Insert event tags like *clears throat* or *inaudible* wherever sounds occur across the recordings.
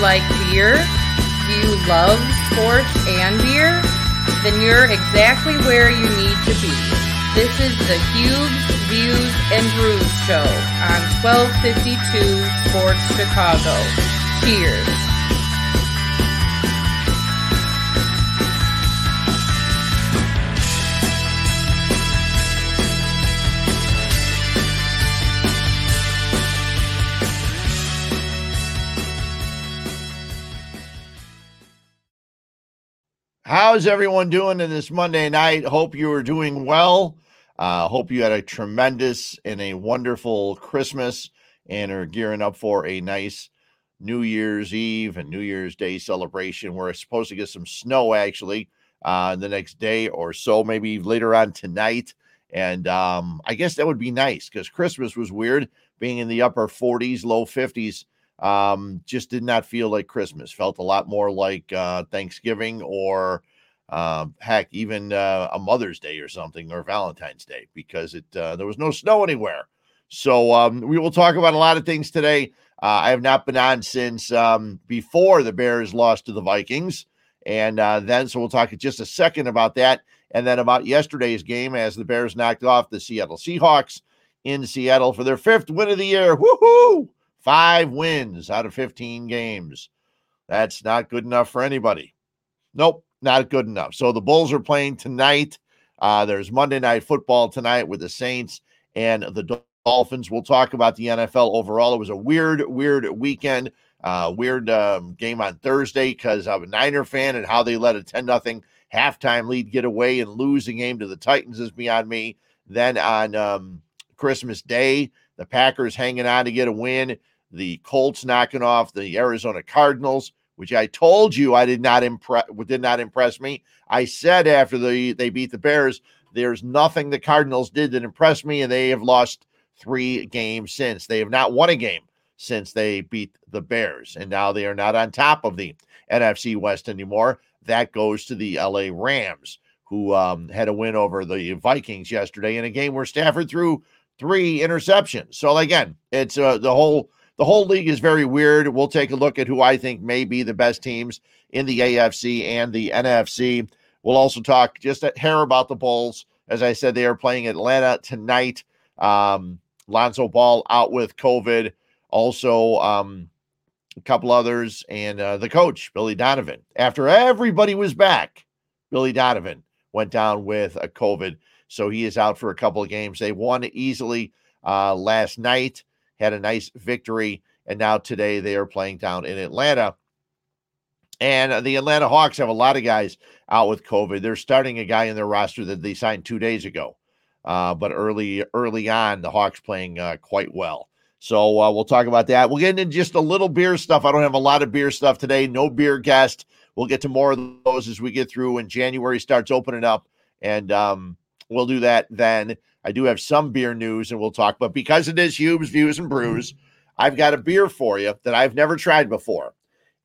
like beer? You love sports and beer? Then you're exactly where you need to be. This is the Huebs, Views, and Brews show on 1252 Sports Chicago. Cheers. How's everyone doing in this Monday night? Hope you are doing well. Uh, hope you had a tremendous and a wonderful Christmas and are gearing up for a nice New Year's Eve and New Year's Day celebration. We're supposed to get some snow actually uh, the next day or so, maybe later on tonight. And um, I guess that would be nice because Christmas was weird being in the upper 40s, low 50s um, just did not feel like Christmas. Felt a lot more like uh, Thanksgiving or uh, heck, even uh, a Mother's Day or something or Valentine's Day because it uh, there was no snow anywhere. So um, we will talk about a lot of things today. Uh, I have not been on since um, before the Bears lost to the Vikings, and uh, then so we'll talk in just a second about that, and then about yesterday's game as the Bears knocked off the Seattle Seahawks in Seattle for their fifth win of the year. Woohoo! Five wins out of 15 games. That's not good enough for anybody. Nope, not good enough. So the Bulls are playing tonight. Uh, there's Monday Night Football tonight with the Saints and the Dolphins. We'll talk about the NFL overall. It was a weird, weird weekend. Uh, weird um, game on Thursday because I'm a Niner fan and how they let a 10 nothing halftime lead get away and lose the game to the Titans is beyond me. Then on um, Christmas Day, the Packers hanging on to get a win the Colts knocking off the Arizona Cardinals, which I told you I did not impress did not impress me. I said after the they beat the Bears, there's nothing the Cardinals did that impressed me, and they have lost three games since. They have not won a game since they beat the Bears, and now they are not on top of the NFC West anymore. That goes to the LA Rams, who um, had a win over the Vikings yesterday in a game where Stafford threw three interceptions. So again, it's uh, the whole the whole league is very weird. We'll take a look at who I think may be the best teams in the AFC and the NFC. We'll also talk just a hair about the Bulls. As I said, they are playing Atlanta tonight. Um, Lonzo Ball out with COVID. Also, um, a couple others, and uh, the coach, Billy Donovan. After everybody was back, Billy Donovan went down with a COVID. So he is out for a couple of games. They won easily uh, last night had a nice victory. And now today they are playing down in Atlanta. And the Atlanta Hawks have a lot of guys out with COVID. They're starting a guy in their roster that they signed two days ago. Uh, but early early on, the Hawks playing uh, quite well. So uh, we'll talk about that. We'll get into just a little beer stuff. I don't have a lot of beer stuff today. No beer guest. We'll get to more of those as we get through when January starts opening up, and um, we'll do that then. I do have some beer news and we'll talk, but because it is Huebs Views and Brews, I've got a beer for you that I've never tried before.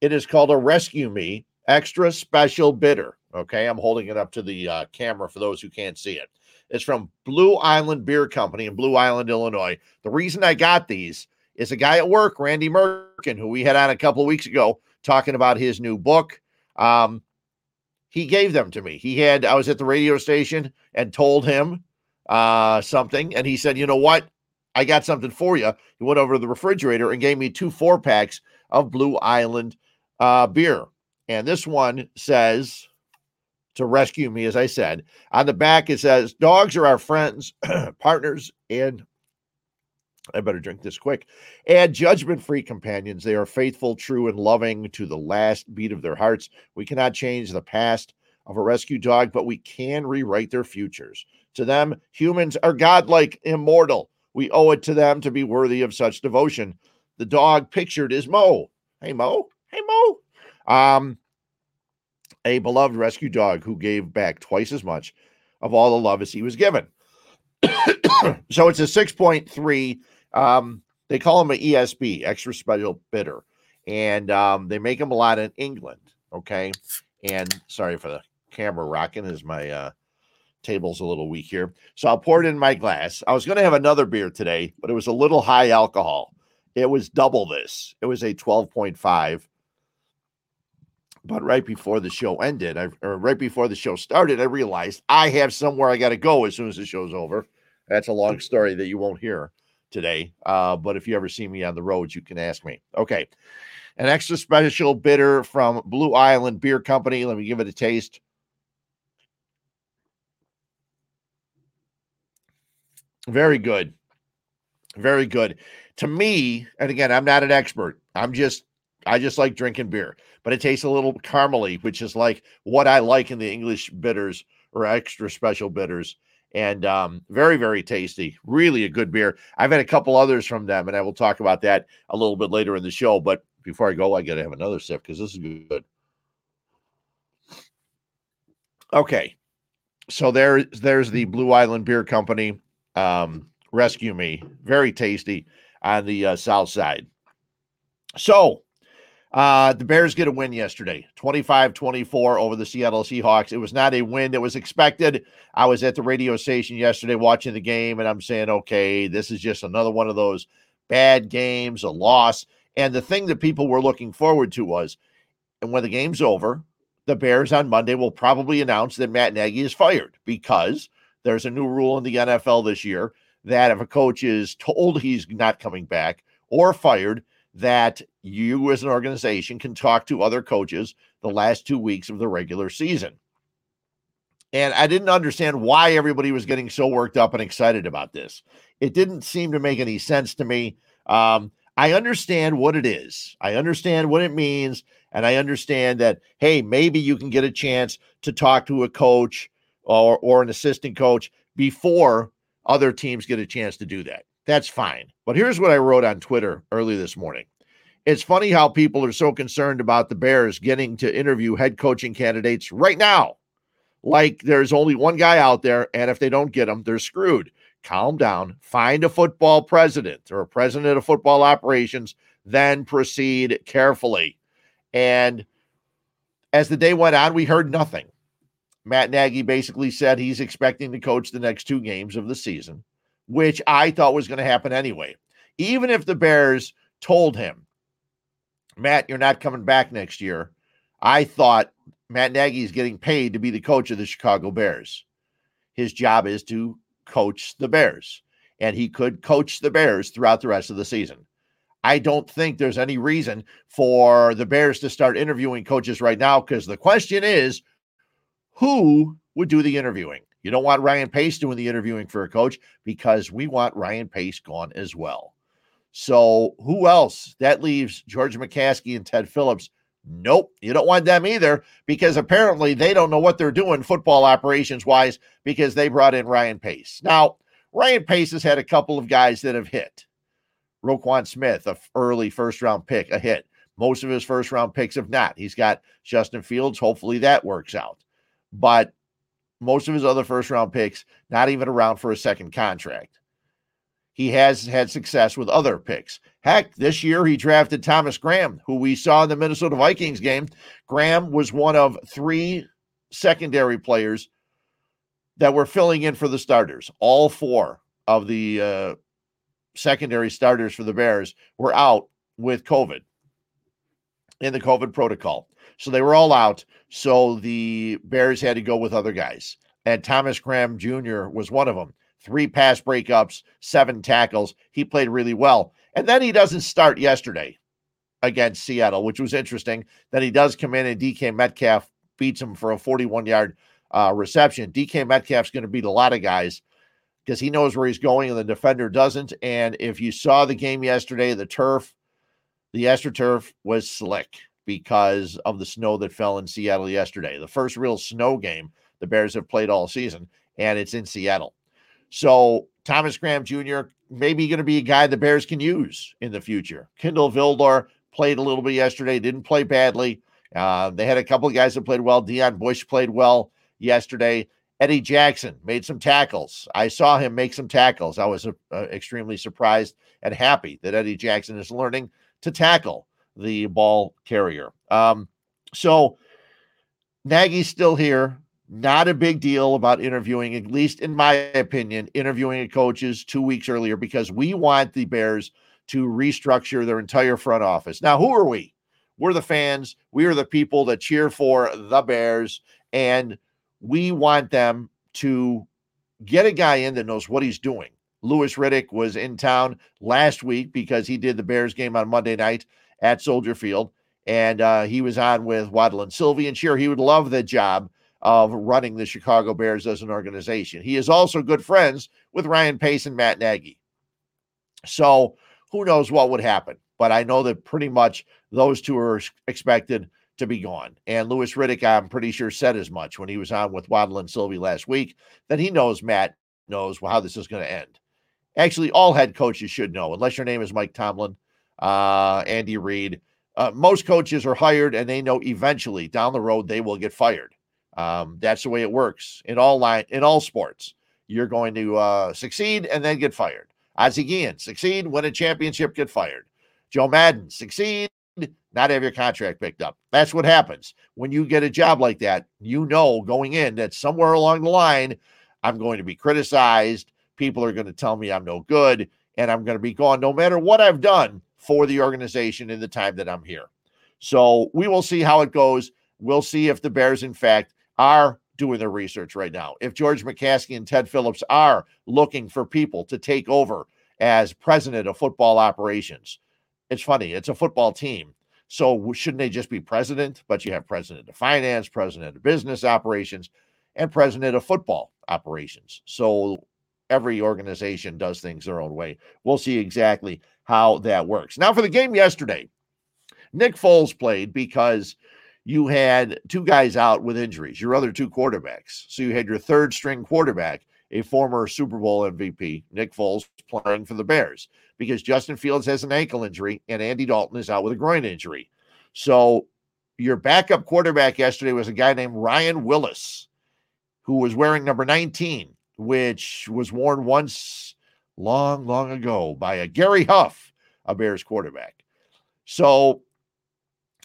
It is called a Rescue Me Extra Special Bitter. Okay, I'm holding it up to the uh, camera for those who can't see it. It's from Blue Island Beer Company in Blue Island, Illinois. The reason I got these is a guy at work, Randy Merkin, who we had on a couple of weeks ago talking about his new book. Um, he gave them to me. He had, I was at the radio station and told him uh, something, and he said, "You know what? I got something for you." He went over to the refrigerator and gave me two four packs of Blue Island uh, beer, and this one says to rescue me, as I said. On the back, it says, Dogs are our friends, *clears throat* partners, and I better drink this quick. And judgment free companions. They are faithful, true, and loving to the last beat of their hearts. We cannot change the past of a rescue dog, but we can rewrite their futures. To them, humans are godlike, immortal. We owe it to them to be worthy of such devotion. The dog pictured is Mo. Hey, Mo. Hey, Mo. Um, a beloved rescue dog who gave back twice as much of all the love as he was given. *coughs* so it's a 6.3. Um, they call him an ESB, extra special bitter. And um, they make them a lot in England. Okay. And sorry for the camera rocking as my uh, table's a little weak here. So I'll pour it in my glass. I was going to have another beer today, but it was a little high alcohol. It was double this. It was a 12.5. But right before the show ended, I, or right before the show started, I realized I have somewhere I got to go as soon as the show's over. That's a long story that you won't hear today. Uh, but if you ever see me on the roads, you can ask me. Okay. An extra special bitter from Blue Island Beer Company. Let me give it a taste. Very good. Very good. To me, and again, I'm not an expert. I'm just I just like drinking beer, but it tastes a little caramely, which is like what I like in the English bitters or extra special bitters. And um, very, very tasty. Really a good beer. I've had a couple others from them, and I will talk about that a little bit later in the show. But before I go, I got to have another sip because this is good. Okay. So there's there's the Blue Island Beer Company. Um, rescue me. Very tasty on the uh, south side. So uh, the Bears get a win yesterday, 25 24 over the Seattle Seahawks. It was not a win that was expected. I was at the radio station yesterday watching the game, and I'm saying, okay, this is just another one of those bad games, a loss. And the thing that people were looking forward to was, and when the game's over, the Bears on Monday will probably announce that Matt Nagy is fired because there's a new rule in the NFL this year that if a coach is told he's not coming back or fired, that you as an organization can talk to other coaches the last two weeks of the regular season. And I didn't understand why everybody was getting so worked up and excited about this. It didn't seem to make any sense to me. Um, I understand what it is, I understand what it means. And I understand that, hey, maybe you can get a chance to talk to a coach or, or an assistant coach before other teams get a chance to do that. That's fine. But here's what I wrote on Twitter early this morning. It's funny how people are so concerned about the Bears getting to interview head coaching candidates right now. Like there's only one guy out there, and if they don't get him, they're screwed. Calm down, find a football president or a president of football operations, then proceed carefully. And as the day went on, we heard nothing. Matt Nagy basically said he's expecting to coach the next two games of the season which I thought was going to happen anyway. Even if the Bears told him, Matt, you're not coming back next year, I thought Matt Nagy is getting paid to be the coach of the Chicago Bears. His job is to coach the Bears, and he could coach the Bears throughout the rest of the season. I don't think there's any reason for the Bears to start interviewing coaches right now because the question is who would do the interviewing? You don't want Ryan Pace doing the interviewing for a coach because we want Ryan Pace gone as well. So who else? That leaves George McCaskey and Ted Phillips. Nope, you don't want them either because apparently they don't know what they're doing football operations wise because they brought in Ryan Pace. Now, Ryan Pace has had a couple of guys that have hit. Roquan Smith, a early first round pick, a hit. Most of his first round picks have not. He's got Justin Fields. Hopefully that works out. But most of his other first round picks not even around for a second contract. He has had success with other picks. Heck, this year he drafted Thomas Graham, who we saw in the Minnesota Vikings game. Graham was one of three secondary players that were filling in for the starters. All four of the uh, secondary starters for the Bears were out with COVID in the COVID protocol. So they were all out. So the Bears had to go with other guys. And Thomas Graham Jr. was one of them. Three pass breakups, seven tackles. He played really well. And then he doesn't start yesterday against Seattle, which was interesting. Then he does come in and DK Metcalf beats him for a 41 yard uh, reception. DK Metcalf's going to beat a lot of guys because he knows where he's going and the defender doesn't. And if you saw the game yesterday, the turf, the AstroTurf was slick because of the snow that fell in Seattle yesterday. The first real snow game the Bears have played all season, and it's in Seattle. So Thomas Graham Jr. maybe going to be a guy the Bears can use in the future. Kindle Vildor played a little bit yesterday, didn't play badly. Uh, they had a couple of guys that played well. Deon Bush played well yesterday. Eddie Jackson made some tackles. I saw him make some tackles. I was uh, extremely surprised and happy that Eddie Jackson is learning to tackle the ball carrier. Um, so Nagy's still here. Not a big deal about interviewing, at least in my opinion, interviewing coaches two weeks earlier because we want the Bears to restructure their entire front office. Now, who are we? We're the fans. We are the people that cheer for the Bears, and we want them to get a guy in that knows what he's doing. Louis Riddick was in town last week because he did the Bears game on Monday night at Soldier Field, and uh, he was on with Waddle and Silvy. And sure, he would love the job of running the Chicago Bears as an organization. He is also good friends with Ryan Pace and Matt Nagy. So who knows what would happen? But I know that pretty much those two are expected to be gone. And Louis Riddick, I'm pretty sure, said as much when he was on with Waddle and Silvy last week that he knows Matt knows how this is going to end. Actually, all head coaches should know, unless your name is Mike Tomlin, uh, Andy Reid. Uh, most coaches are hired and they know eventually down the road they will get fired. Um, that's the way it works in all line in all sports. You're going to uh, succeed and then get fired. Ozzie Guillen, succeed, win a championship, get fired. Joe Maddon succeed, not have your contract picked up. That's what happens when you get a job like that. You know going in that somewhere along the line, I'm going to be criticized. People are going to tell me I'm no good, and I'm going to be gone no matter what I've done for the organization in the time that I'm here. So we will see how it goes. We'll see if the Bears, in fact, are doing their research right now. If George McCaskey and Ted Phillips are looking for people to take over as president of football operations, it's funny, it's a football team. So shouldn't they just be president? But you have president of finance, president of business operations, and president of football operations. So every organization does things their own way. We'll see exactly how that works. Now, for the game yesterday, Nick Foles played because you had two guys out with injuries, your other two quarterbacks. So you had your third string quarterback, a former Super Bowl MVP, Nick Foles, playing for the Bears because Justin Fields has an ankle injury and Andy Dalton is out with a groin injury. So your backup quarterback yesterday was a guy named Ryan Willis, who was wearing number 19, which was worn once long, long ago by a Gary Huff, a Bears quarterback. So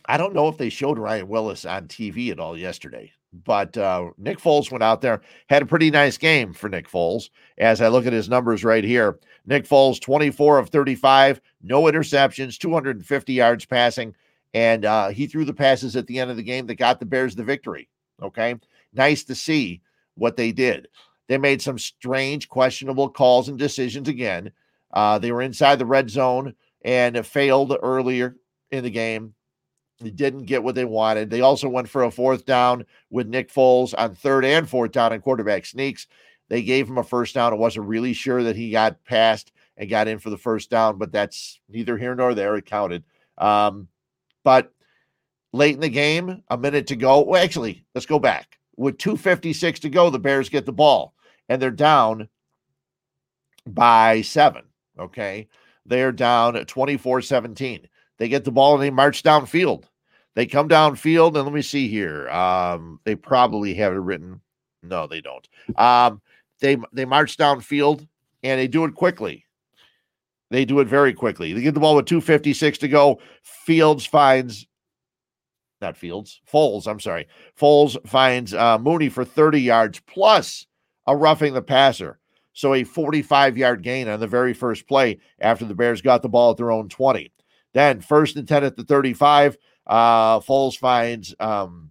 I don't know if they showed Ryan Willis on TV at all yesterday, but uh, Nick Foles went out there, had a pretty nice game for Nick Foles. As I look at his numbers right here, Nick Foles, 24 of 35, no interceptions, 250 yards passing, and uh, he threw the passes at the end of the game that got the Bears the victory. Okay. Nice to see what they did. They made some strange, questionable calls and decisions again. Uh, they were inside the red zone and failed earlier in the game. They didn't get what they wanted. They also went for a fourth down with Nick Foles on third and fourth down and quarterback sneaks. They gave him a first down. I wasn't really sure that he got past and got in for the first down, but that's neither here nor there. It counted. Um, but late in the game, a minute to go. Well, actually, let's go back. With 256 to go, the Bears get the ball and they're down by seven. Okay. They're down 24 17. They get the ball and they march downfield. They come downfield, and let me see here. Um, they probably have it written. No, they don't. Um, they they march downfield and they do it quickly. They do it very quickly. They get the ball with 256 to go. Fields finds not Fields, Foles, I'm sorry. Foles finds uh, Mooney for 30 yards plus a roughing the passer. So a 45 yard gain on the very first play after the Bears got the ball at their own 20. Then first and 10 at the 35, uh, Foles finds um,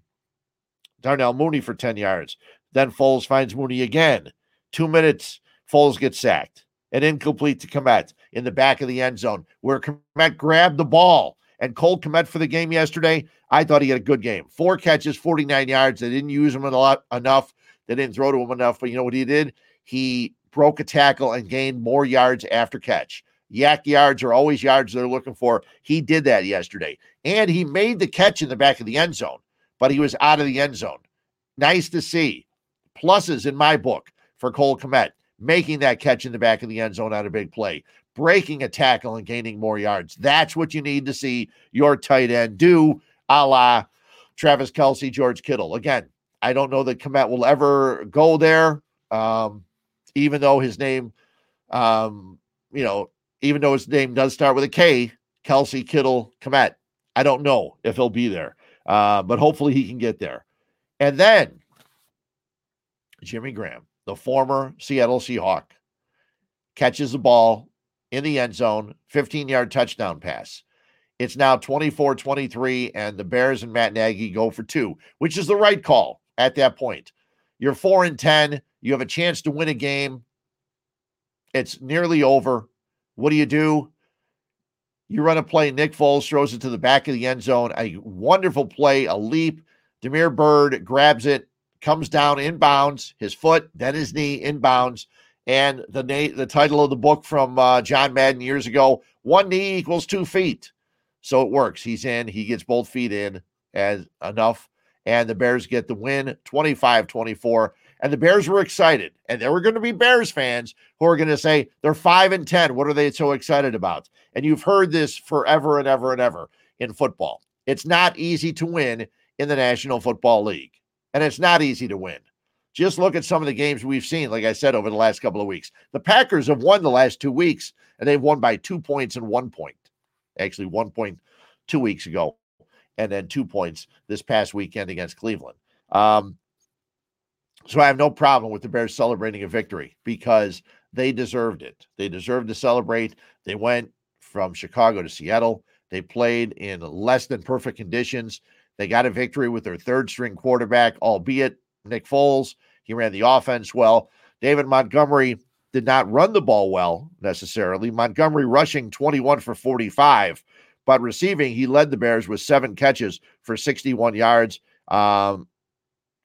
Darnell Mooney for 10 yards. Then Foles finds Mooney again. Two minutes, Foles gets sacked. An incomplete to Kmet in the back of the end zone where Kmet grabbed the ball. And Cole Kmet for the game yesterday, I thought he had a good game. Four catches, 49 yards. They didn't use him a lot enough. They didn't throw to him enough. But you know what he did? He broke a tackle and gained more yards after catch. YAC yards are always yards they're looking for. He did that yesterday. And he made the catch in the back of the end zone, but he was out of the end zone. Nice to see. Pluses in my book for Cole Kmet, making that catch in the back of the end zone on a big play, breaking a tackle and gaining more yards. That's what you need to see your tight end do, a la Travis Kelce, George Kittle. Again, I don't know that Kmet will ever go there, um, even though his name, um, you know, even though his name does start with a K, Kelce Kittle Kmet. I don't know if he'll be there, uh, but hopefully he can get there. And then Jimmy Graham, the former Seattle Seahawk, catches the ball in the end zone, 15 yard touchdown pass. It's now 24 23, and the Bears and Matt Nagy go for two, which is the right call at that point. You're four and 10. You have a chance to win a game. It's nearly over. What do you do? You run a play. Nick Foles throws it to the back of the end zone. A wonderful play, a leap. Damiere Byrd grabs it, comes down inbounds, his foot, then his knee inbounds. And the na- the title of the book from uh, John Madden years ago: one knee equals two feet. So it works. He's in. He gets both feet in as enough. And the Bears get the win 25 24. And the Bears were excited. And there were going to be Bears fans who are going to say, they're 5 and 10. What are they so excited about? And you've heard this forever and ever and ever in football. It's not easy to win in the National Football League. And it's not easy to win. Just look at some of the games we've seen, like I said, over the last couple of weeks. The Packers have won the last two weeks, and they've won by two points and one point actually one point two weeks ago, and then two points this past weekend against Cleveland. Um, so I have no problem with the Bears celebrating a victory because they deserved it. They deserved to celebrate. They went from Chicago to Seattle. They played in less than perfect conditions. They got a victory with their third string quarterback, albeit Nick Foles. He ran the offense well. David Montgomery did not run the ball well necessarily. Montgomery rushing 21 for 45, but receiving, he led the Bears with seven catches for 61 yards. Um,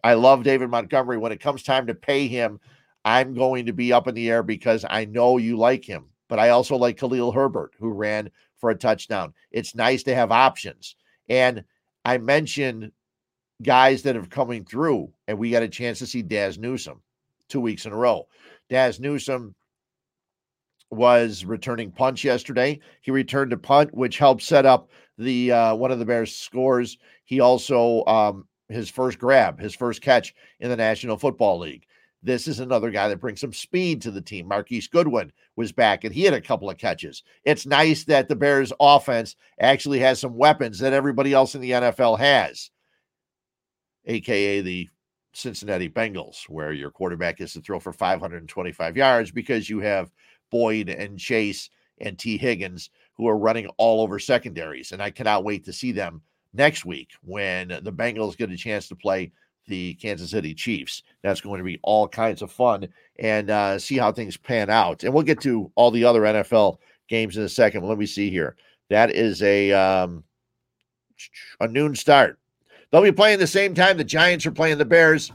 I love David Montgomery. When it comes time to pay him, I'm going to be up in the air because I know you like him. But I also like Khalil Herbert, who ran for a touchdown. It's nice to have options. And I mentioned guys that have coming through, and we got a chance to see Dazz Newsome two weeks in a row. Dazz Newsome was returning punch yesterday. He returned a punt, which helped set up the uh, one of the Bears' scores. He also um, his first grab, his first catch in the National Football League. This is another guy that brings some speed to the team. Marquise Goodwin was back and he had a couple of catches. It's nice that the Bears offense actually has some weapons that everybody else in the NFL has, aka the Cincinnati Bengals, where your quarterback is to throw for 525 yards because you have Boyd and Chase and Tee Higgins who are running all over secondaries. And I cannot wait to see them next week when the Bengals get a chance to play the Kansas City Chiefs. That's going to be all kinds of fun and uh, see how things pan out. And we'll get to all the other NFL games in a second. Let me see here. That is a um, a noon start. They'll be playing the same time the Giants are playing the Bears.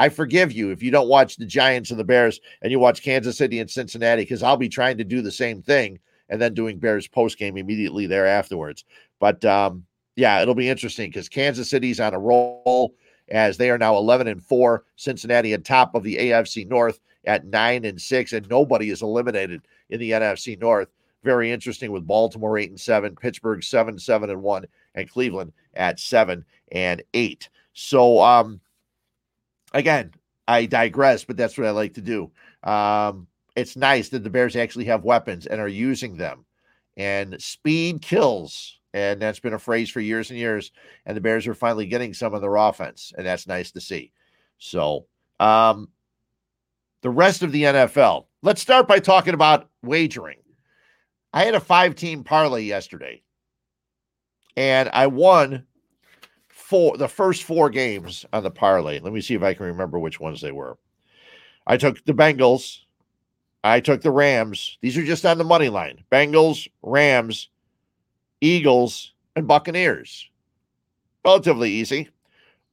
I forgive you if you don't watch the Giants and the Bears and you watch Kansas City and Cincinnati because I'll be trying to do the same thing and then doing Bears post game immediately there afterwards. But um, yeah, it'll be interesting because Kansas City's on a roll as they are now 11 and 4. Cincinnati at top of the AFC North at 9 and 6, and nobody is eliminated in the NFC North. Very interesting with Baltimore 8 and 7, Pittsburgh 7 7 and 1, and Cleveland at 7 and eight. So, um, again, I digress, but that's what I like to do. Um, it's nice that the Bears actually have weapons and are using them. And speed kills. And that's been a phrase for years and years. And the Bears are finally getting some of their offense. And that's nice to see. So, um, the rest of the NFL, let's start by talking about wagering. I had a five team parlay yesterday, and I won four the first four games on the parlay. Let me see if I can remember which ones they were. I took the Bengals. I took the Rams. These are just on the money line. Bengals, Rams, Eagles, and Buccaneers. Relatively easy.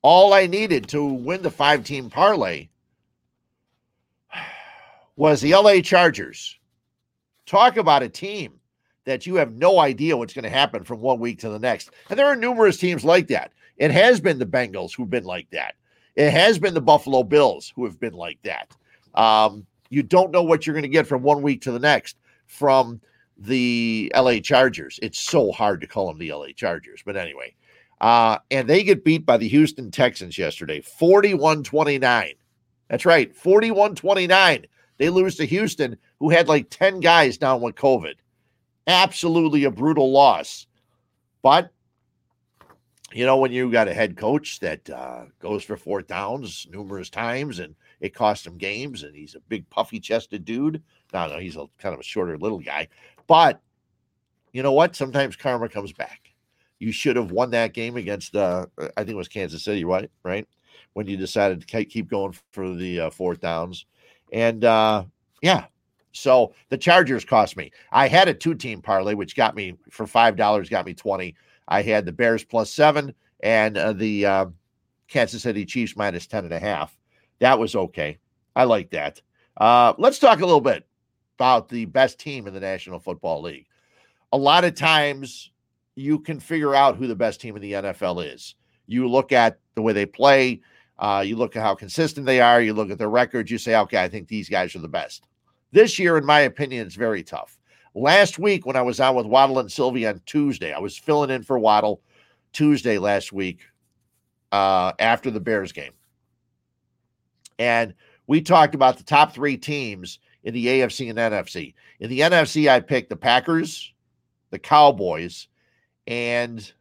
All I needed to win the five team parlay *sighs* was the LA Chargers. Talk about a team that you have no idea what's going to happen from one week to the next. And there are numerous teams like that. It has been the Bengals who've been like that. It has been the Buffalo Bills who have been like that. Um, you don't know what you're going to get from one week to the next from the LA Chargers. It's so hard to call them the LA Chargers. But anyway, uh, and they get beat by the Houston Texans yesterday 41 29. That's right, 41 29. They lose to Houston, who had like 10 guys down with COVID. Absolutely a brutal loss. But you know, when you got a head coach that uh, goes for fourth downs numerous times and it cost him games, and he's a big puffy chested dude. No, no, he's a kind of a shorter little guy. But you know what? Sometimes karma comes back. You should have won that game against uh I think it was Kansas City, right? Right? When you decided to keep going for the uh, fourth downs. And uh yeah, so the Chargers cost me. I had a two team parlay, which got me for $5, got me 20. I had the Bears plus seven and uh, the uh, Kansas City Chiefs minus 10 and a half. That was okay. I like that. Uh, let's talk a little bit about the best team in the National Football League. A lot of times you can figure out who the best team in the NFL is. You look at the way they play, uh, you look at how consistent they are, you look at their records, you say, okay, I think these guys are the best. This year, in my opinion, it's very tough. Last week, when I was out with Waddle and Silvy on Tuesday, I was filling in for Waddle Tuesday last week uh, after the Bears game. And we talked about the top three teams in the AFC and NFC. In the NFC, I picked the Packers, the Cowboys, and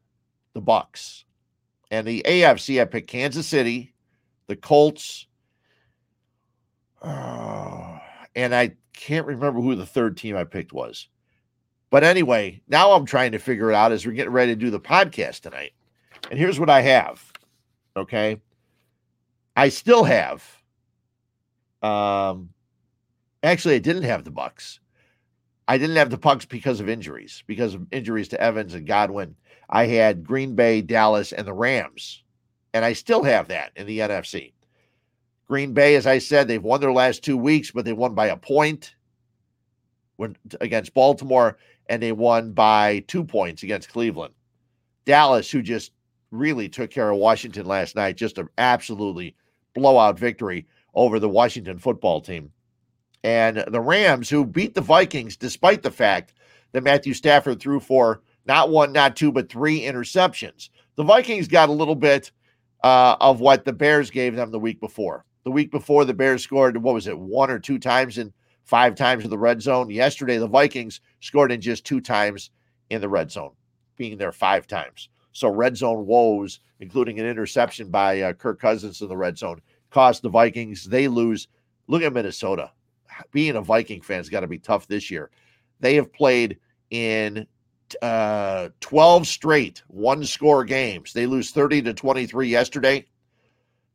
the Bucks. And the AFC, I picked Kansas City, the Colts, uh, and I can't remember who the third team I picked was. But anyway, now I'm trying to figure it out as we're getting ready to do the podcast tonight. And here's what I have. Okay. I still have um actually I didn't have the Bucks. I didn't have the Bucks because of injuries, because of injuries to Evans and Godwin. I had Green Bay, Dallas, and the Rams. And I still have that in the NFC. Green Bay, as I said, they've won their last two weeks, but they won by a point when, against Baltimore, and they won by two points against Cleveland. Dallas, who just really took care of Washington last night, just an absolutely blowout victory over the Washington football team. And the Rams, who beat the Vikings despite the fact that Matthew Stafford threw for not one, not two, but three interceptions. The Vikings got a little bit uh, of what the Bears gave them the week before. The week before, the Bears scored, what was it, one or two times in five times in the red zone. Yesterday, the Vikings scored in just two times in the red zone, being there five times. So, red zone woes, including an interception by uh, Kirk Cousins in the red zone, cost the Vikings. They lose. Look at Minnesota. Being a Viking fan has got to be tough this year. They have played in uh, 12 straight one score games. They lose 30 to 23 yesterday.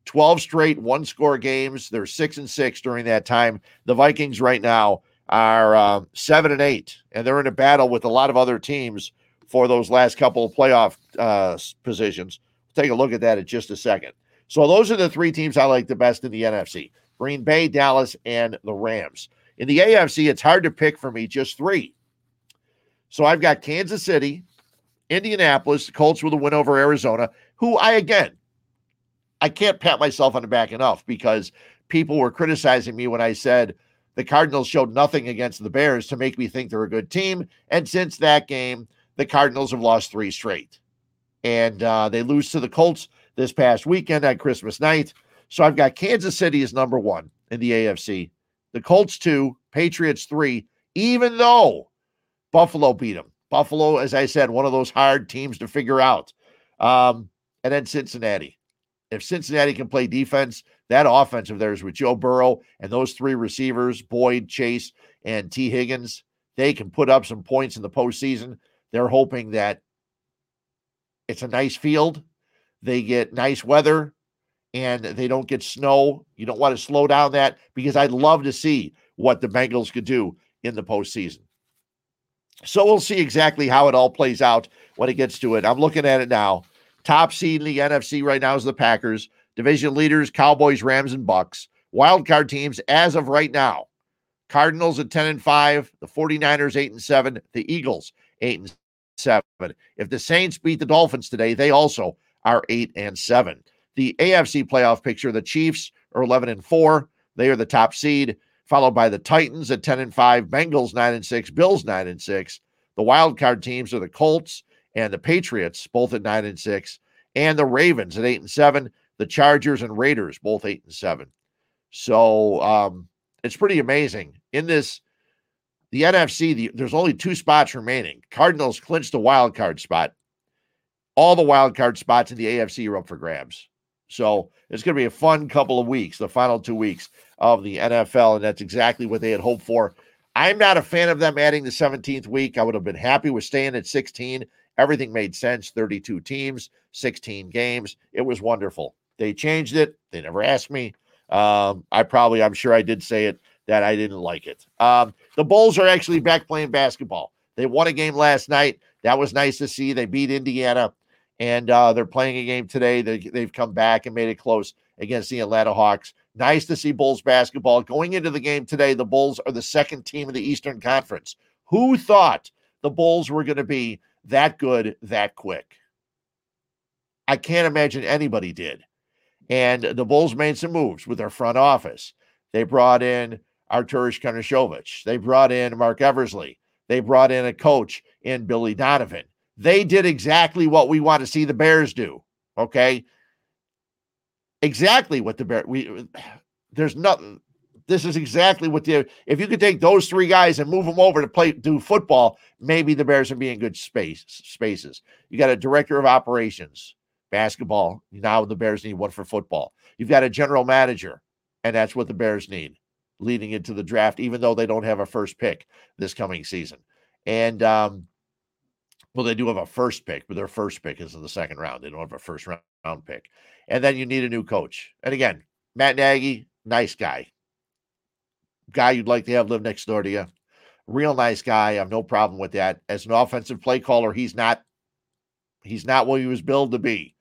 12 straight one score games. They're six and six during that time. The Vikings right now are uh, seven and eight, and they're in a battle with a lot of other teams for those last couple of playoff uh, positions. take a look at that in just a second. So those are the three teams I like the best in the NFC: Green Bay, Dallas, and the Rams. In the AFC, it's hard to pick for me just three. So I've got Kansas City, Indianapolis, Colts with a win over Arizona, who I again I can't pat myself on the back enough because people were criticizing me when I said the Cardinals showed nothing against the Bears to make me think they're a good team. And since that game, the Cardinals have lost three straight. And uh, they lose to the Colts this past weekend on Christmas night. So I've got Kansas City as number one in the AFC, the Colts two, Patriots three, even though Buffalo beat them. Buffalo, as I said, one of those hard teams to figure out. Um, and then Cincinnati if Cincinnati can play defense, that offense of theirs with Joe Burrow and those three receivers, Boyd, Chase, and Tee Higgins, they can put up some points in the postseason. They're hoping that it's a nice field, they get nice weather, and they don't get snow. You don't want to slow down that because I'd love to see what the Bengals could do in the postseason. So we'll see exactly how it all plays out when it gets to it. I'm looking at it now. Top seed in the NFC right now is the Packers. Division leaders, Cowboys, Rams, and Bucks. Wild card teams as of right now. Cardinals at 10 and 5, the 49ers 8 and 7, the Eagles 8 and 7. If the Saints beat the Dolphins today, they also are 8 and 7. The AFC playoff picture, the Chiefs are 11 and 4. They are the top seed, followed by the Titans at 10 and 5, Bengals 9 and 6, Bills 9 and 6. The wild card teams are the Colts, and the Patriots, both at nine and six, and the Ravens at eight and seven, the Chargers and Raiders, both eight and seven. So um, it's pretty amazing. In this, the NFC, the, there's only two spots remaining. Cardinals clinched a wild card spot. All the wild card spots in the AFC are up for grabs. So it's going to be a fun couple of weeks, the final two weeks of the NFL, and that's exactly what they had hoped for. I'm not a fan of them adding the 17th week. I would have been happy with staying at 16. Everything made sense 32 teams, 16 games. It was wonderful. They changed it. They never asked me. Um, I probably, I'm sure I did say it that I didn't like it. Um, the Bulls are actually back playing basketball. They won a game last night. That was nice to see. They beat Indiana, and uh, they're playing a game today. They, they've come back and made it close against the Atlanta Hawks. Nice to see Bulls basketball. Going into the game today, the Bulls are the second team in the Eastern Conference. Who thought the Bulls were going to be that good that quick? I can't imagine anybody did. And the Bulls made some moves with their front office. They brought in Arturas Karnisovas. They brought in Marc Eversley. They brought in a coach in Billy Donovan. They did exactly what we want to see the Bears do. Okay exactly what the Bear we *sighs* there's nothing this is exactly what the if you could take those three guys and move them over to play do football, maybe the Bears would be in good space spaces. You got a director of operations, basketball. Now the Bears need one for football. You've got a general manager, and that's what the Bears need leading into the draft, even though they don't have a first pick this coming season. And um, well, they do have a first pick, but their first pick is in the second round. They don't have a first round pick. And then you need a new coach. And again, Matt Nagy, nice guy. Guy you'd like to have live next door to you. Real nice guy. I have no problem with that. As an offensive play caller, he's not he's not what he was billed to be.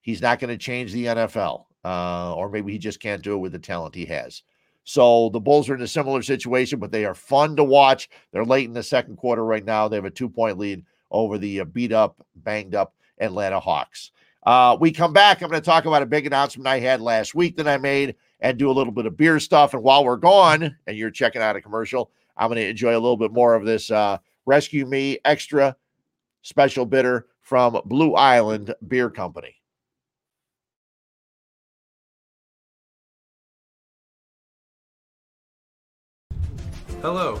He's not going to change the NFL. Uh, or maybe he just can't do it with the talent he has. So the Bulls are in a similar situation, but they are fun to watch. They're late in the second quarter right now. They have a two point lead over the uh, beat up, banged up Atlanta Hawks. Uh, we come back. I'm going to talk about a big announcement I had last week that I made and do a little bit of beer stuff. And while we're gone and you're checking out a commercial, I'm going to enjoy a little bit more of this uh, Rescue Me Extra Special Bitter from Blue Island Beer Company. Hello.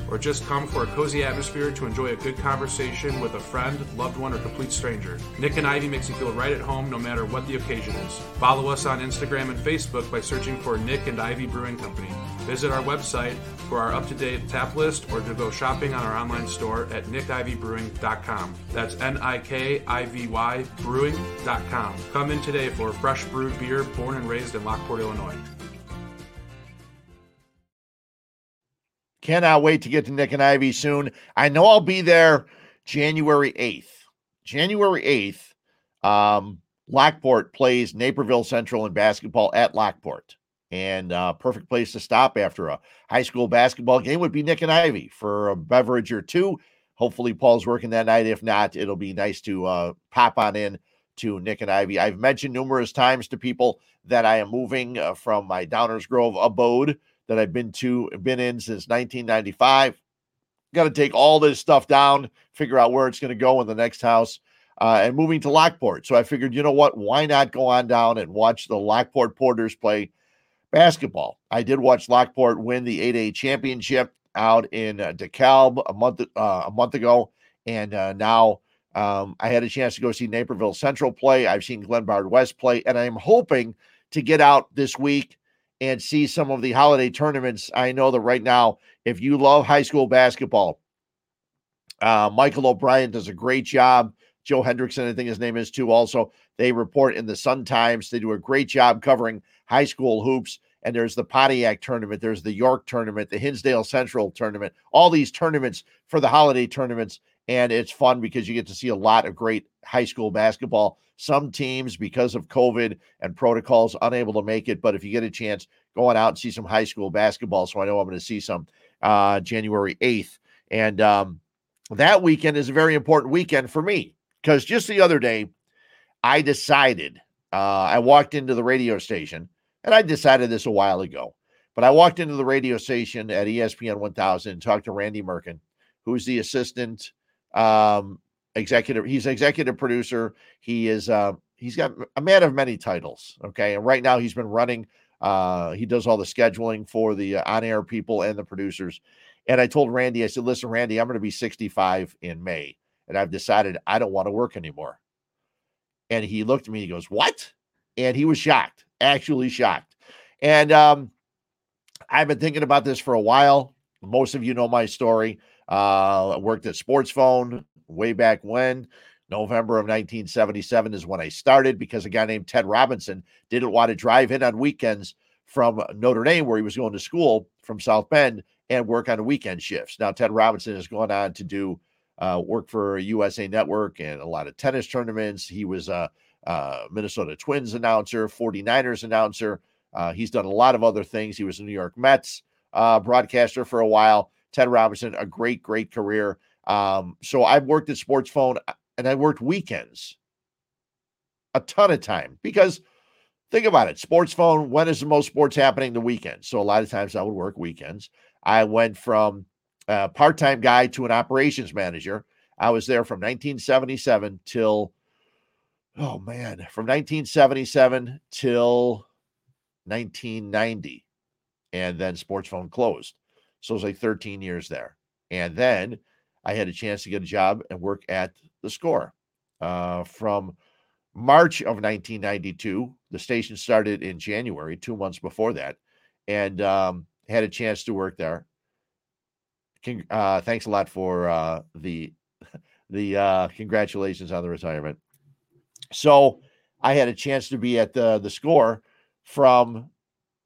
or just come for a cozy atmosphere to enjoy a good conversation with a friend, loved one, or complete stranger. Nik and Ivy makes you feel right at home no matter what the occasion is. Follow us on Instagram and Facebook by searching for Nik and Ivy Brewing Company. Visit our website for our up to date tap list or to go shopping on our online store at nikivybrewing.com. That's N I K I V Y brewing.com. Come in today for a fresh brewed beer born and raised in Lockport, Illinois. Cannot wait to get to Nik and Ivy soon. I know I'll be there January 8th. January 8th, um, Lockport plays Naperville Central in basketball at Lockport. And uh, perfect place to stop after a high school basketball game would be Nik and Ivy for a beverage or two. Hopefully, Paul's working that night. If not, it'll be nice to uh, pop on in to Nick and Ivy. I've mentioned numerous times to people that I am moving uh, from my Downers Grove abode that I've been to been in since 1995. Got to take all this stuff down, figure out where it's going to go in the next house, uh, and moving to Lockport. So I figured, you know what? Why not go on down and watch the Lockport Porters play basketball? I did watch Lockport win the 8A championship out in uh, DeKalb a month uh, a month ago, and uh, now um, I had a chance to go see Naperville Central play. I've seen Glenbard West play, and I'm hoping to get out this week and see some of the holiday tournaments. I know that right now, if you love high school basketball, uh, Michael O'Brien does a great job. Joe Henricksen, I think his name is too. Also, they report in the Sun Times. They do a great job covering high school hoops. And there's the Pontiac tournament, there's the York tournament, the Hinsdale Central tournament, all these tournaments for the holiday tournaments. And it's fun because you get to see a lot of great high school basketball. Some teams, because of COVID and protocols, unable to make it. But if you get a chance, go on out and see some high school basketball. So I know I'm going to see some uh, January 8th. And um, that weekend is a very important weekend for me because just the other day, I decided, uh, I walked into the radio station and I decided this a while ago. But I walked into the radio station at ESPN 1000 and talked to Randy Merkin, who's the assistant um, executive. He's executive producer. He is uh, he's got a man of many titles. Okay, and right now he's been running. Uh, he does all the scheduling for the uh, on-air people and the producers. And I told Randy, I said, "Listen, Randy, I'm going to be 65 in May, and I've decided I don't want to work anymore." And he looked at me. He goes, "What?" And he was shocked, actually shocked. And um, I've been thinking about this for a while. Most of you know my story. Uh, I worked at Sports Phone way back when. November of 1977 is when I started because a guy named Ted Robinson didn't want to drive in on weekends from Notre Dame, where he was going to school from South Bend, and work on weekend shifts. Now, Ted Robinson has gone on to do uh, work for USA Network and a lot of tennis tournaments. He was a, Minnesota Twins announcer, 49ers announcer. Uh, he's done a lot of other things. He was a New York Mets uh, broadcaster for a while. Ted Robinson, a great, great career. Um, so I've worked at Sports Phone uh, and I worked weekends. A ton of time because think about it sports phone when is the most sports happening? The weekend so a lot of times i would work weekends. I went from a part-time guy to an operations manager. I was there from 1977 till oh man from 1977 till 1990 and then sports phone closed so it was like 13 years there and then i had a chance to get a job and work at the score uh, from March of 1992. The station started in January, two months before that, and um, had a chance to work there. Uh, thanks a lot for uh, the *laughs* the uh, congratulations on the retirement. So I had a chance to be at the the score from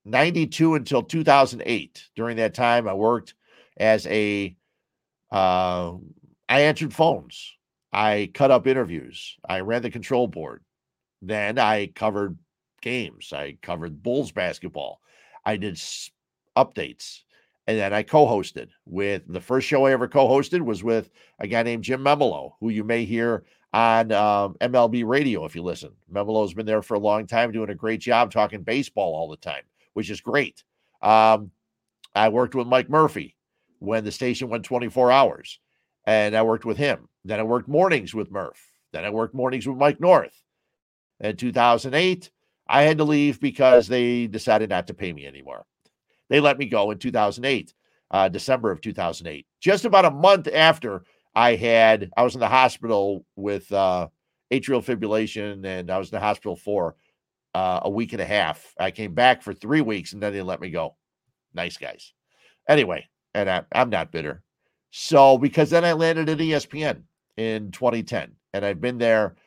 92 until 2008. During that time, I worked as a uh, I answered phones. I cut up interviews. I ran the control board. Then I covered games. I covered Bulls basketball. I did updates. And then I co hosted with the first show I ever co hosted was with a guy named Jim Memolo, who you may hear on um, MLB radio if you listen. Memolo's been there for a long time, doing a great job talking baseball all the time, which is great. Um, I worked with Mike Murphy when the station went 24 hours, and I worked with him. Then I worked mornings with Murph. Then I worked mornings with Mike North. In 2008, I had to leave because they decided not to pay me anymore. They let me go in 2008, uh, December of 2008. Just about a month after I had, I was in the hospital with uh, atrial fibrillation, and I was in the hospital for uh, a week and a half. I came back for three weeks, and then they let me go. Nice guys. Anyway, and I, I'm not bitter. So because then I landed at ESPN in 2010, and I've been there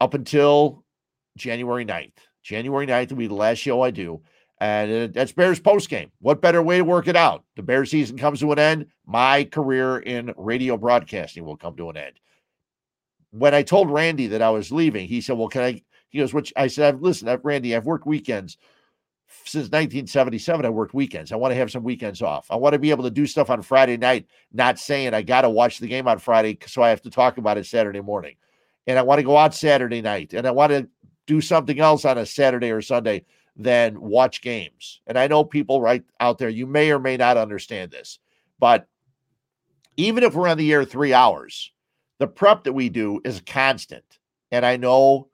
up until January 9th. January 9th will be the last show I do. And that's Bears post game. What better way to work it out? The Bears season comes to an end. My career in radio broadcasting will come to an end. When I told Randy that I was leaving, he said, Well, can I? He goes, Which I said, Listen, Randy, I've worked weekends since 1977. I worked weekends. I want to have some weekends off. I want to be able to do stuff on Friday night, not saying I got to watch the game on Friday, so I have to talk about it Saturday morning and I want to go out Saturday night and I want to do something else on a Saturday or Sunday than watch games. And I know people right out there, you may or may not understand this, but even if we're on the air three hours, the prep that we do is constant. And I know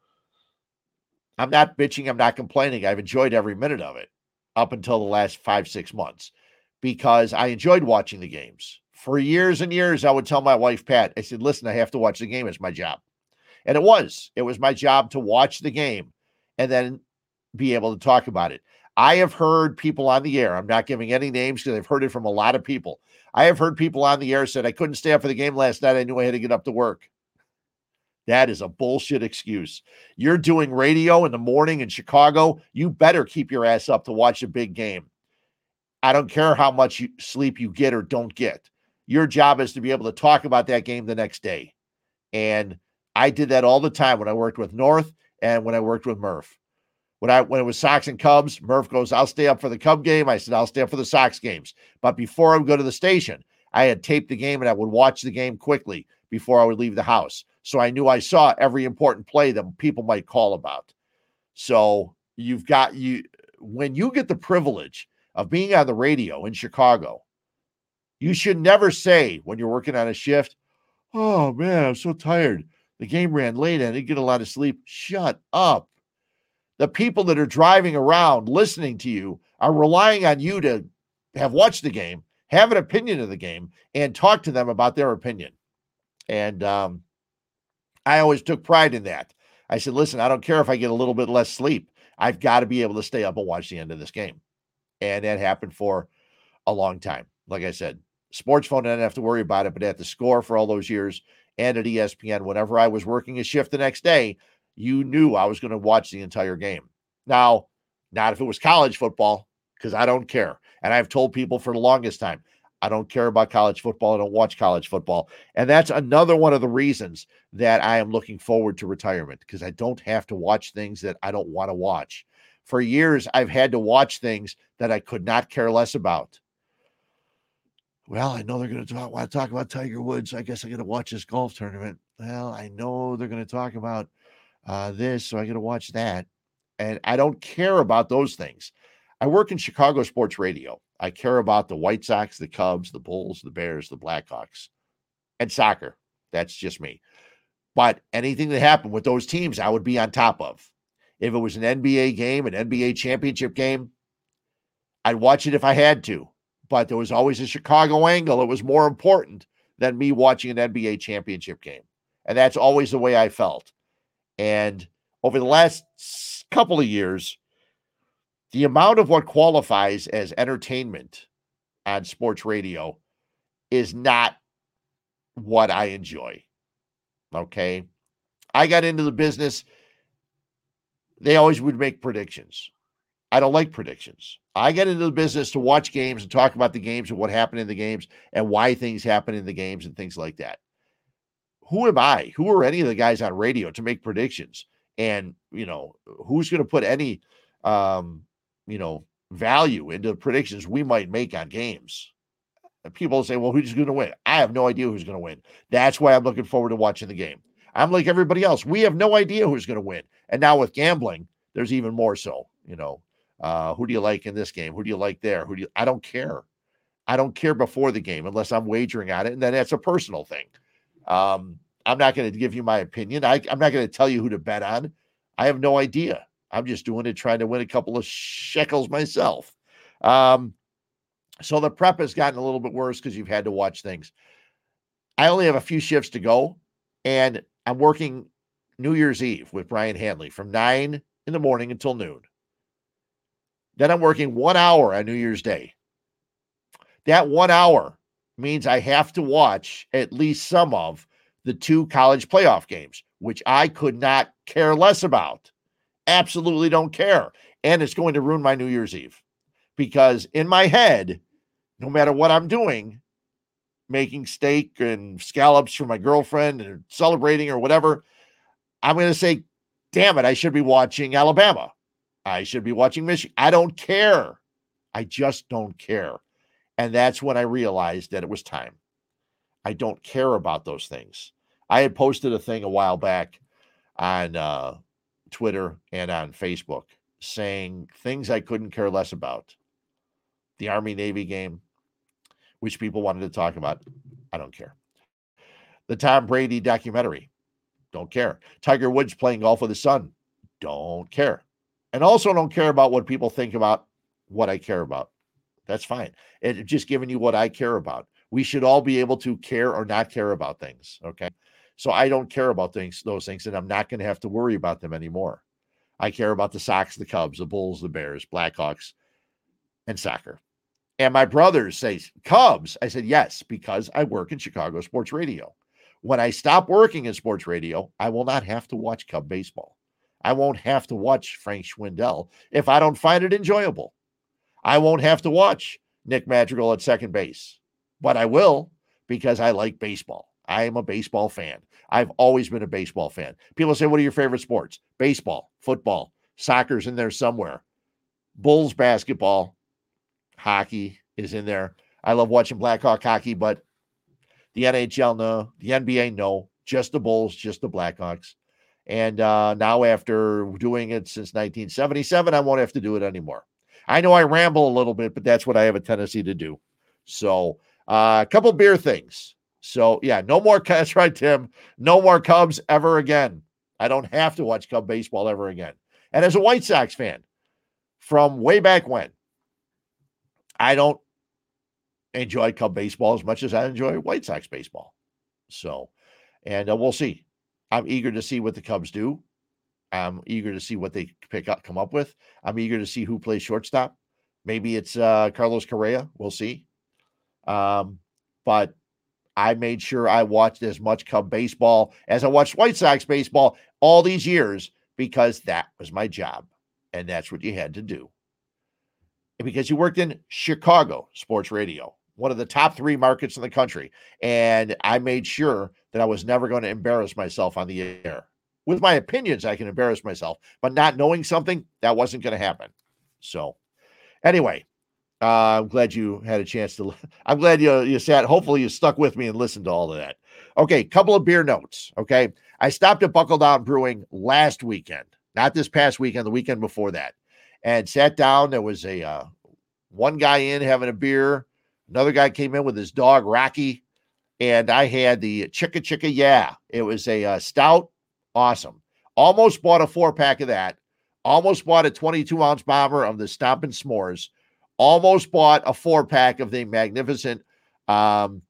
I'm not bitching, I'm not complaining. I've enjoyed every minute of it up until the last five, six months because I enjoyed watching the games. For years and years, I would tell my wife, Pat, I said, listen, I have to watch the game. It's my job. And it was. It was my job to watch the game and then be able to talk about it. I have heard people on the air. I'm not giving any names because I've heard it from a lot of people. I have heard people on the air said I couldn't stay up for the game last night. I knew I had to get up to work. That is a bullshit excuse. You're doing radio in the morning in Chicago. You better keep your ass up to watch a big game. I don't care how much you, sleep you get or don't get. Your job is to be able to talk about that game the next day. And I did that all the time when I worked with North and when I worked with Murph. When I when it was Sox and Cubs, Murph goes, I'll stay up for the Cub game. I said, I'll stay up for the Sox games. But before I would go to the station, I had taped the game and I would watch the game quickly before I would leave the house. So I knew I saw every important play that people might call about. So you've got you when you get the privilege of being on the radio in Chicago. You should never say when you're working on a shift, Oh man, I'm so tired. The game ran late. and I didn't get a lot of sleep. Shut up. The people that are driving around listening to you are relying on you to have watched the game, have an opinion of the game, and talk to them about their opinion. And um, I always took pride in that. I said, listen, I don't care if I get a little bit less sleep. I've got to be able to stay up and watch the end of this game. And that happened for a long time. Like I said, sports phone, I didn't have to worry about it, but at the score for all those years and at ESPN, whenever I was working a shift the next day, you knew I was going to watch the entire game. Now, not if it was college football, because I don't care. And I've told people for the longest time, I don't care about college football. I don't watch college football. And that's another one of the reasons that I am looking forward to retirement because I don't have to watch things that I don't want to watch. For years, I've had to watch things that I could not care less about. Well, I know they're going to talk, want to talk about Tiger Woods. I guess I got to watch this golf tournament. Well, I know they're going to talk about uh, this, so I got to watch that. And I don't care about those things. I work in Chicago sports radio. I care about the White Sox, the Cubs, the Bulls, the Bears, the Blackhawks, and soccer. That's just me. But anything that happened with those teams, I would be on top of. If it was an NBA game, an NBA championship game, I'd watch it if I had to. But there was always a Chicago angle. It was more important than me watching an NBA championship game. And that's always the way I felt. And over the last couple of years, the amount of what qualifies as entertainment on sports radio is not what I enjoy. Okay. I got into the business. They always would make predictions. I don't like predictions. I get into the business to watch games and talk about the games and what happened in the games and why things happen in the games and things like that. Who am I? Who are any of the guys on radio to make predictions? And, you know, who's going to put any, um, you know, value into the predictions we might make on games? People say, well, who's going to win? I have no idea who's going to win. That's why I'm looking forward to watching the game. I'm like everybody else. We have no idea who's going to win. And now with gambling, there's even more so, you know. Uh, who do you like in this game? Who do you like there? Who do you I don't care. I don't care before the game unless I'm wagering on it, and then that's a personal thing. Um, I'm not going to give you my opinion. I, I'm not going to tell you who to bet on. I have no idea. I'm just doing it trying to win a couple of shekels myself. Um, so the prep has gotten a little bit worse because you've had to watch things. I only have a few shifts to go, and I'm working New Year's Eve with Brian Hanley from nine in the morning until noon. Then I'm working one hour on New Year's Day. That one hour means I have to watch at least some of the two college playoff games, which I could not care less about. Absolutely don't care. And it's going to ruin my New Year's Eve because in my head, no matter what I'm doing, making steak and scallops for my girlfriend and celebrating or whatever, I'm going to say, damn it, I should be watching Alabama. I should be watching Michigan. I don't care. I just don't care. And that's when I realized that it was time. I don't care about those things. I had posted a thing a while back on uh, Twitter and on Facebook saying things I couldn't care less about. The Army Navy game, which people wanted to talk about. I don't care. The Tom Brady documentary. Don't care. Tiger Woods playing golf with his son. Don't care. And also don't care about what people think about what I care about. That's fine. It's just giving you what I care about. We should all be able to care or not care about things. Okay. So I don't care about things, those things, and I'm not going to have to worry about them anymore. I care about the Sox, the Cubs, the Bulls, the Bears, Blackhawks, and soccer. And my brothers say Cubs. I said yes because I work in Chicago sports radio. When I stop working in sports radio, I will not have to watch Cub baseball. I won't have to watch Frank Schwindel if I don't find it enjoyable. I won't have to watch Nick Madrigal at second base, but I will because I like baseball. I am a baseball fan. I've always been a baseball fan. People say, What are your favorite sports? Baseball, football, soccer's in there somewhere. Bulls basketball, hockey is in there. I love watching Blackhawk hockey, but the NHL, no. The NBA, no. Just the Bulls, just the Blackhawks. And uh, now, after doing it since 1977, I won't have to do it anymore. I know I ramble a little bit, but that's what I have a tendency to do. So, uh, a couple beer things. So, yeah, no more. That's *laughs* right, Tim. No more Cubs ever again. I don't have to watch Cub baseball ever again. And as a White Sox fan from way back when, I don't enjoy Cub baseball as much as I enjoy White Sox baseball. So, and uh, we'll see. I'm eager to see what the Cubs do. I'm eager to see what they pick up, come up with. I'm eager to see who plays shortstop. Maybe it's uh, Carlos Correa. We'll see. Um, but I made sure I watched as much Cub baseball as I watched White Sox baseball all these years because that was my job. And that's what you had to do. And because you worked in Chicago sports radio, one of the top three markets in the country. And I made sure that I was never going to embarrass myself on the air. With my opinions, I can embarrass myself, but not knowing something, that wasn't going to happen. So, anyway, uh, I'm glad you had a chance to. *laughs* I'm glad you you sat. Hopefully, you stuck with me and listened to all of that. Okay, couple of beer notes. Okay, I stopped at Buckle Down Brewing last weekend, not this past weekend, the weekend before that, and sat down. There was a uh, one guy in having a beer. Another guy came in with his dog Rocky, and I had the Chicka Chicka Yeah. It was a uh, stout, awesome. Almost bought a four pack of that. Almost bought a 22 ounce bomber of the Stompin' S'mores almost bought a four pack of the magnificent um,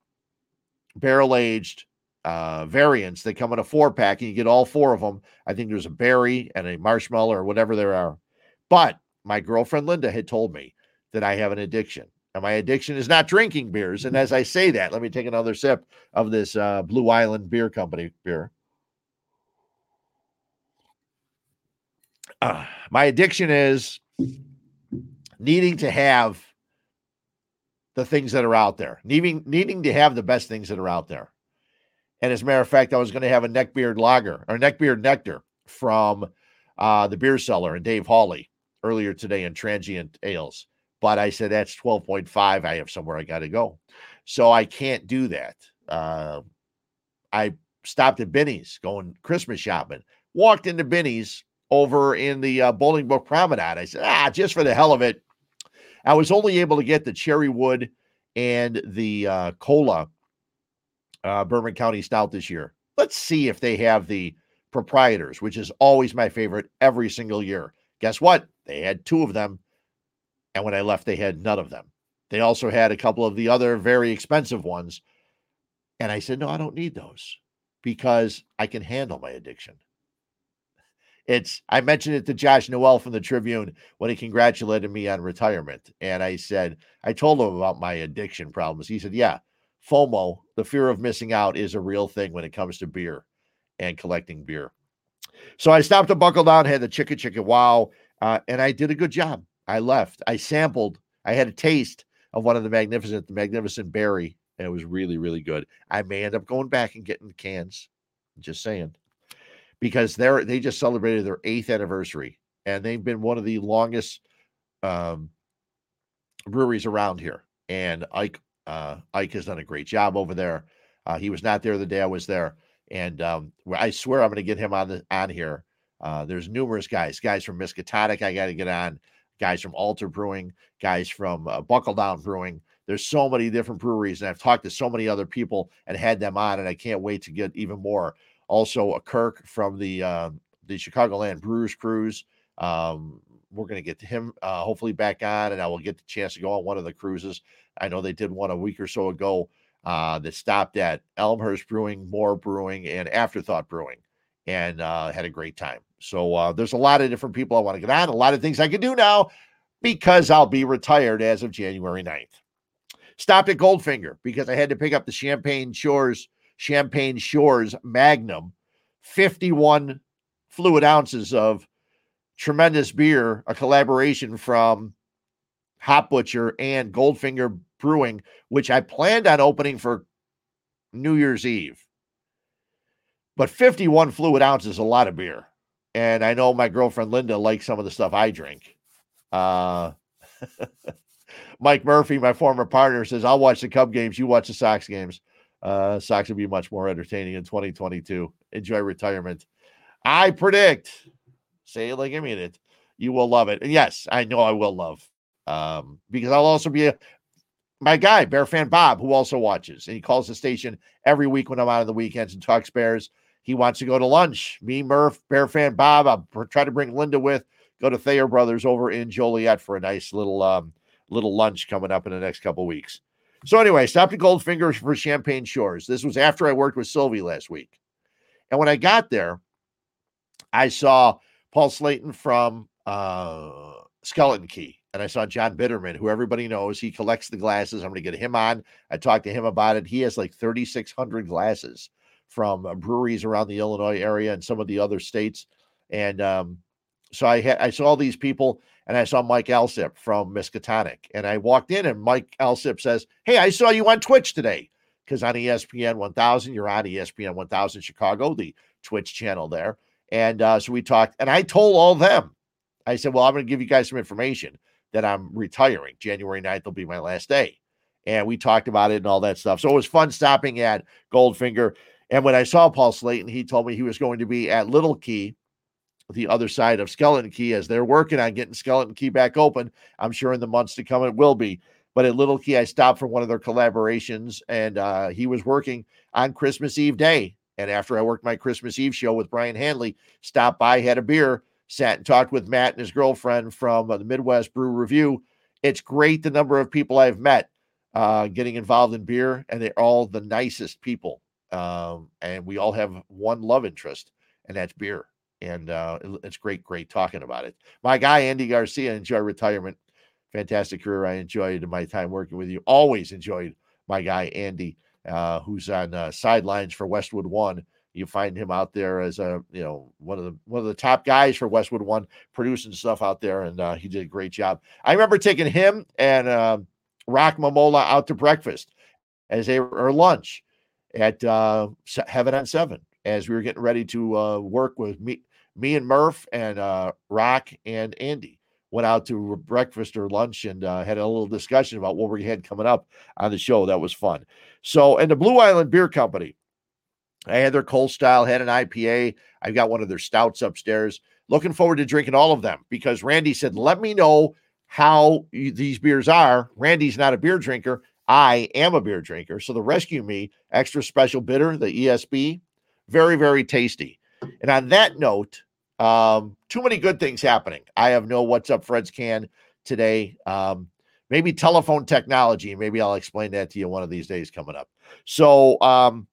barrel aged uh, variants. They come in a four pack and you get all four of them. I think there's a berry and a marshmallow or whatever there are. But my girlfriend Linda had told me that I have an addiction. And my addiction is not drinking beers. And as I say that, let me take another sip of this uh, Blue Island Beer Company beer. Uh, my addiction is needing to have the things that are out there, needing needing to have the best things that are out there. And as a matter of fact, I was going to have a neckbeard lager or neckbeard nectar from uh, the beer cellar and Dave Hawley earlier today in Transient Ales. But I said that's 12.5. I have somewhere I got to go. So I can't do that. Uh, I stopped at Binny's going Christmas shopping, walked into Binny's over in the uh, Bolingbrook Promenade. I said, ah, just for the hell of it, I was only able to get the cherry wood and the uh, cola uh, County Stout this year. Let's see if they have the proprietors, which is always my favorite every single year. Guess what? They had two of them. And when I left, they had none of them. They also had a couple of the other very expensive ones. And I said, no, I don't need those because I can handle my addiction. It's I mentioned it to Josh Noel from the Tribune when he congratulated me on retirement. And I said, I told him about my addiction problems. He said, Yeah, FOMO, the fear of missing out, is a real thing when it comes to beer and collecting beer. So I stopped to buckle down, had the chicka chicka wow, uh, and I did a good job. I left. I sampled, I had a taste of one of the magnificent, the magnificent berry. And it was really, really good. I may end up going back and getting cans. Just saying because they're they just celebrated their eighth anniversary and they've been one of the longest um, breweries around here. And Ike uh, Ike has done a great job over there. Uh, he was not there the day I was there, and um, I swear I'm going to get him on the on here. Uh, there's numerous guys, guys from Miskatonic I got to get on, guys from Altar Brewing, guys from uh, Buckle Down Brewing. There's so many different breweries, and I've talked to so many other people and had them on, and I can't wait to get even more. Also, a Kirk from the uh, the Chicagoland Brewers Cruise. Um, we're going to get him uh, hopefully back on, and I will get the chance to go on one of the cruises. I know they did one a week or so ago uh, that stopped at Elmhurst Brewing, More Brewing, and Afterthought Brewing, and uh, had a great time. So uh, there's a lot of different people I want to get on, a lot of things I can do now because I'll be retired as of January 9th. Stopped at Goldfinger because I had to pick up the Champagne Shores Champagne Shores Magnum, 51 fluid ounces of tremendous beer, a collaboration from Hop Butcher and Goldfinger Brewing, which I planned on opening for New Year's Eve. But 51 fluid ounces is a lot of beer. And I know my girlfriend Linda likes some of the stuff I drink. Uh, *laughs* Mike Murphy, my former partner, says, I'll watch the Cub games. You watch the Sox games. Uh, Sox will be much more entertaining in 2022. Enjoy retirement. I predict, say it like I mean it, you will love it. And yes, I know I will love um, because I'll also be a, my guy, Bear fan Bob, who also watches, and he calls the station every week when I'm out on the weekends and talks Bears. He wants to go to lunch. Me, Murph, Bear fan Bob. I'll try to bring Linda with. Go to Thayer Brothers over in Joliet for a nice little um, little lunch coming up in the next couple weeks. So anyway, stopped at Goldfinger for Champagne Shores. This was after I worked with Silvy last week, and when I got there, I saw Paul Slayton from uh, Skeleton Key, and I saw John Bitterman, who everybody knows. He collects the glasses. I'm going to get him on. I talked to him about it. He has like 3,600 glasses from uh, breweries around the Illinois area and some of the other states, and um, so I had I saw these people and I saw Mike Alsip from Miskatonic. And I walked in and Mike Alsip says, Hey, I saw you on Twitch today. Because on ESPN 1000, you're on ESPN 1000 Chicago, the Twitch channel there. And uh, so we talked, and I told all them, I said, Well, I'm going to give you guys some information that I'm retiring. January 9th will be my last day. And we talked about it and all that stuff. So it was fun stopping at Goldfinger. And when I saw Paul Slayton, he told me he was going to be at Little Key the other side of Skeleton Key as they're working on getting Skeleton Key back open. I'm sure in the months to come it will be. But at Little Key, I stopped for one of their collaborations, and uh, he was working on Christmas Eve day. And after I worked my Christmas Eve show with Brian Hanley, stopped by, had a beer, sat and talked with Matt and his girlfriend from uh, the Midwest Brew Review. It's great the number of people I've met uh, getting involved in beer, and they're all the nicest people. Um, and we all have one love interest, and that's beer and uh, it's great, great talking about it. My guy Andy Garcia, enjoy retirement, fantastic career. I enjoyed my time working with you. Always enjoyed my guy Andy, uh, who's on uh, sidelines for Westwood One. You find him out there as a you know one of the one of the top guys for Westwood One, producing stuff out there, and uh, he did a great job. I remember taking him and uh, Rock Mamola out to breakfast as they or lunch at uh, Heaven on Seven as we were getting ready to uh, work with me, me and Murph and uh, Rock and Andy went out to breakfast or lunch and uh, had a little discussion about what we had coming up on the show. That was fun. So, and the Blue Island Beer Company, I had their cold style, had an IPA. I've got one of their stouts upstairs. Looking forward to drinking all of them because Randy said, "Let me know how you, these beers are." Randy's not a beer drinker. I am a beer drinker. So the Rescue Me Extra Special Bitter, the ESB, very, very tasty. And on that note, um, too many good things happening. I have no what's up, Fred's can today. Um, maybe telephone technology. Maybe I'll explain that to you one of these days coming up. So, um,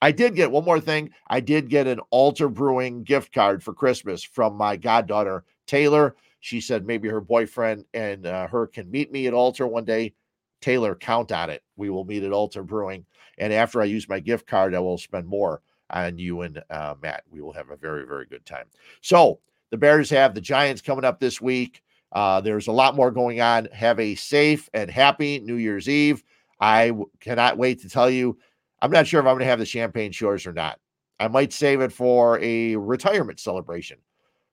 I did get one more thing. I did get an Altar Brewing gift card for Christmas from my goddaughter, Taylor. She said maybe her boyfriend and uh, her can meet me at Altar one day. Taylor, count on it. We will meet at Altar Brewing. And after I use my gift card, I will spend more on you and uh, Matt. We will have a very, very good time. So the Bears have the Giants coming up this week. Uh, there's a lot more going on. Have a safe and happy New Year's Eve. I w- cannot wait to tell you. I'm not sure if I'm going to have the champagne shores or not. I might save it for a retirement celebration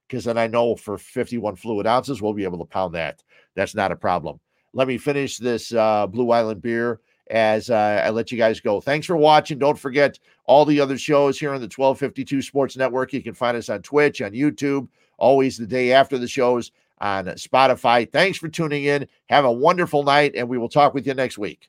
because then I know for 51 fluid ounces, we'll be able to pound that. That's not a problem. Let me finish this uh, Blue Island beer as uh, I let you guys go. Thanks for watching. Don't forget all the other shows here on the 1252 Sports Network. You can find us on Twitch, on YouTube, always the day after the shows on Spotify. Thanks for tuning in. Have a wonderful night, and we will talk with you next week.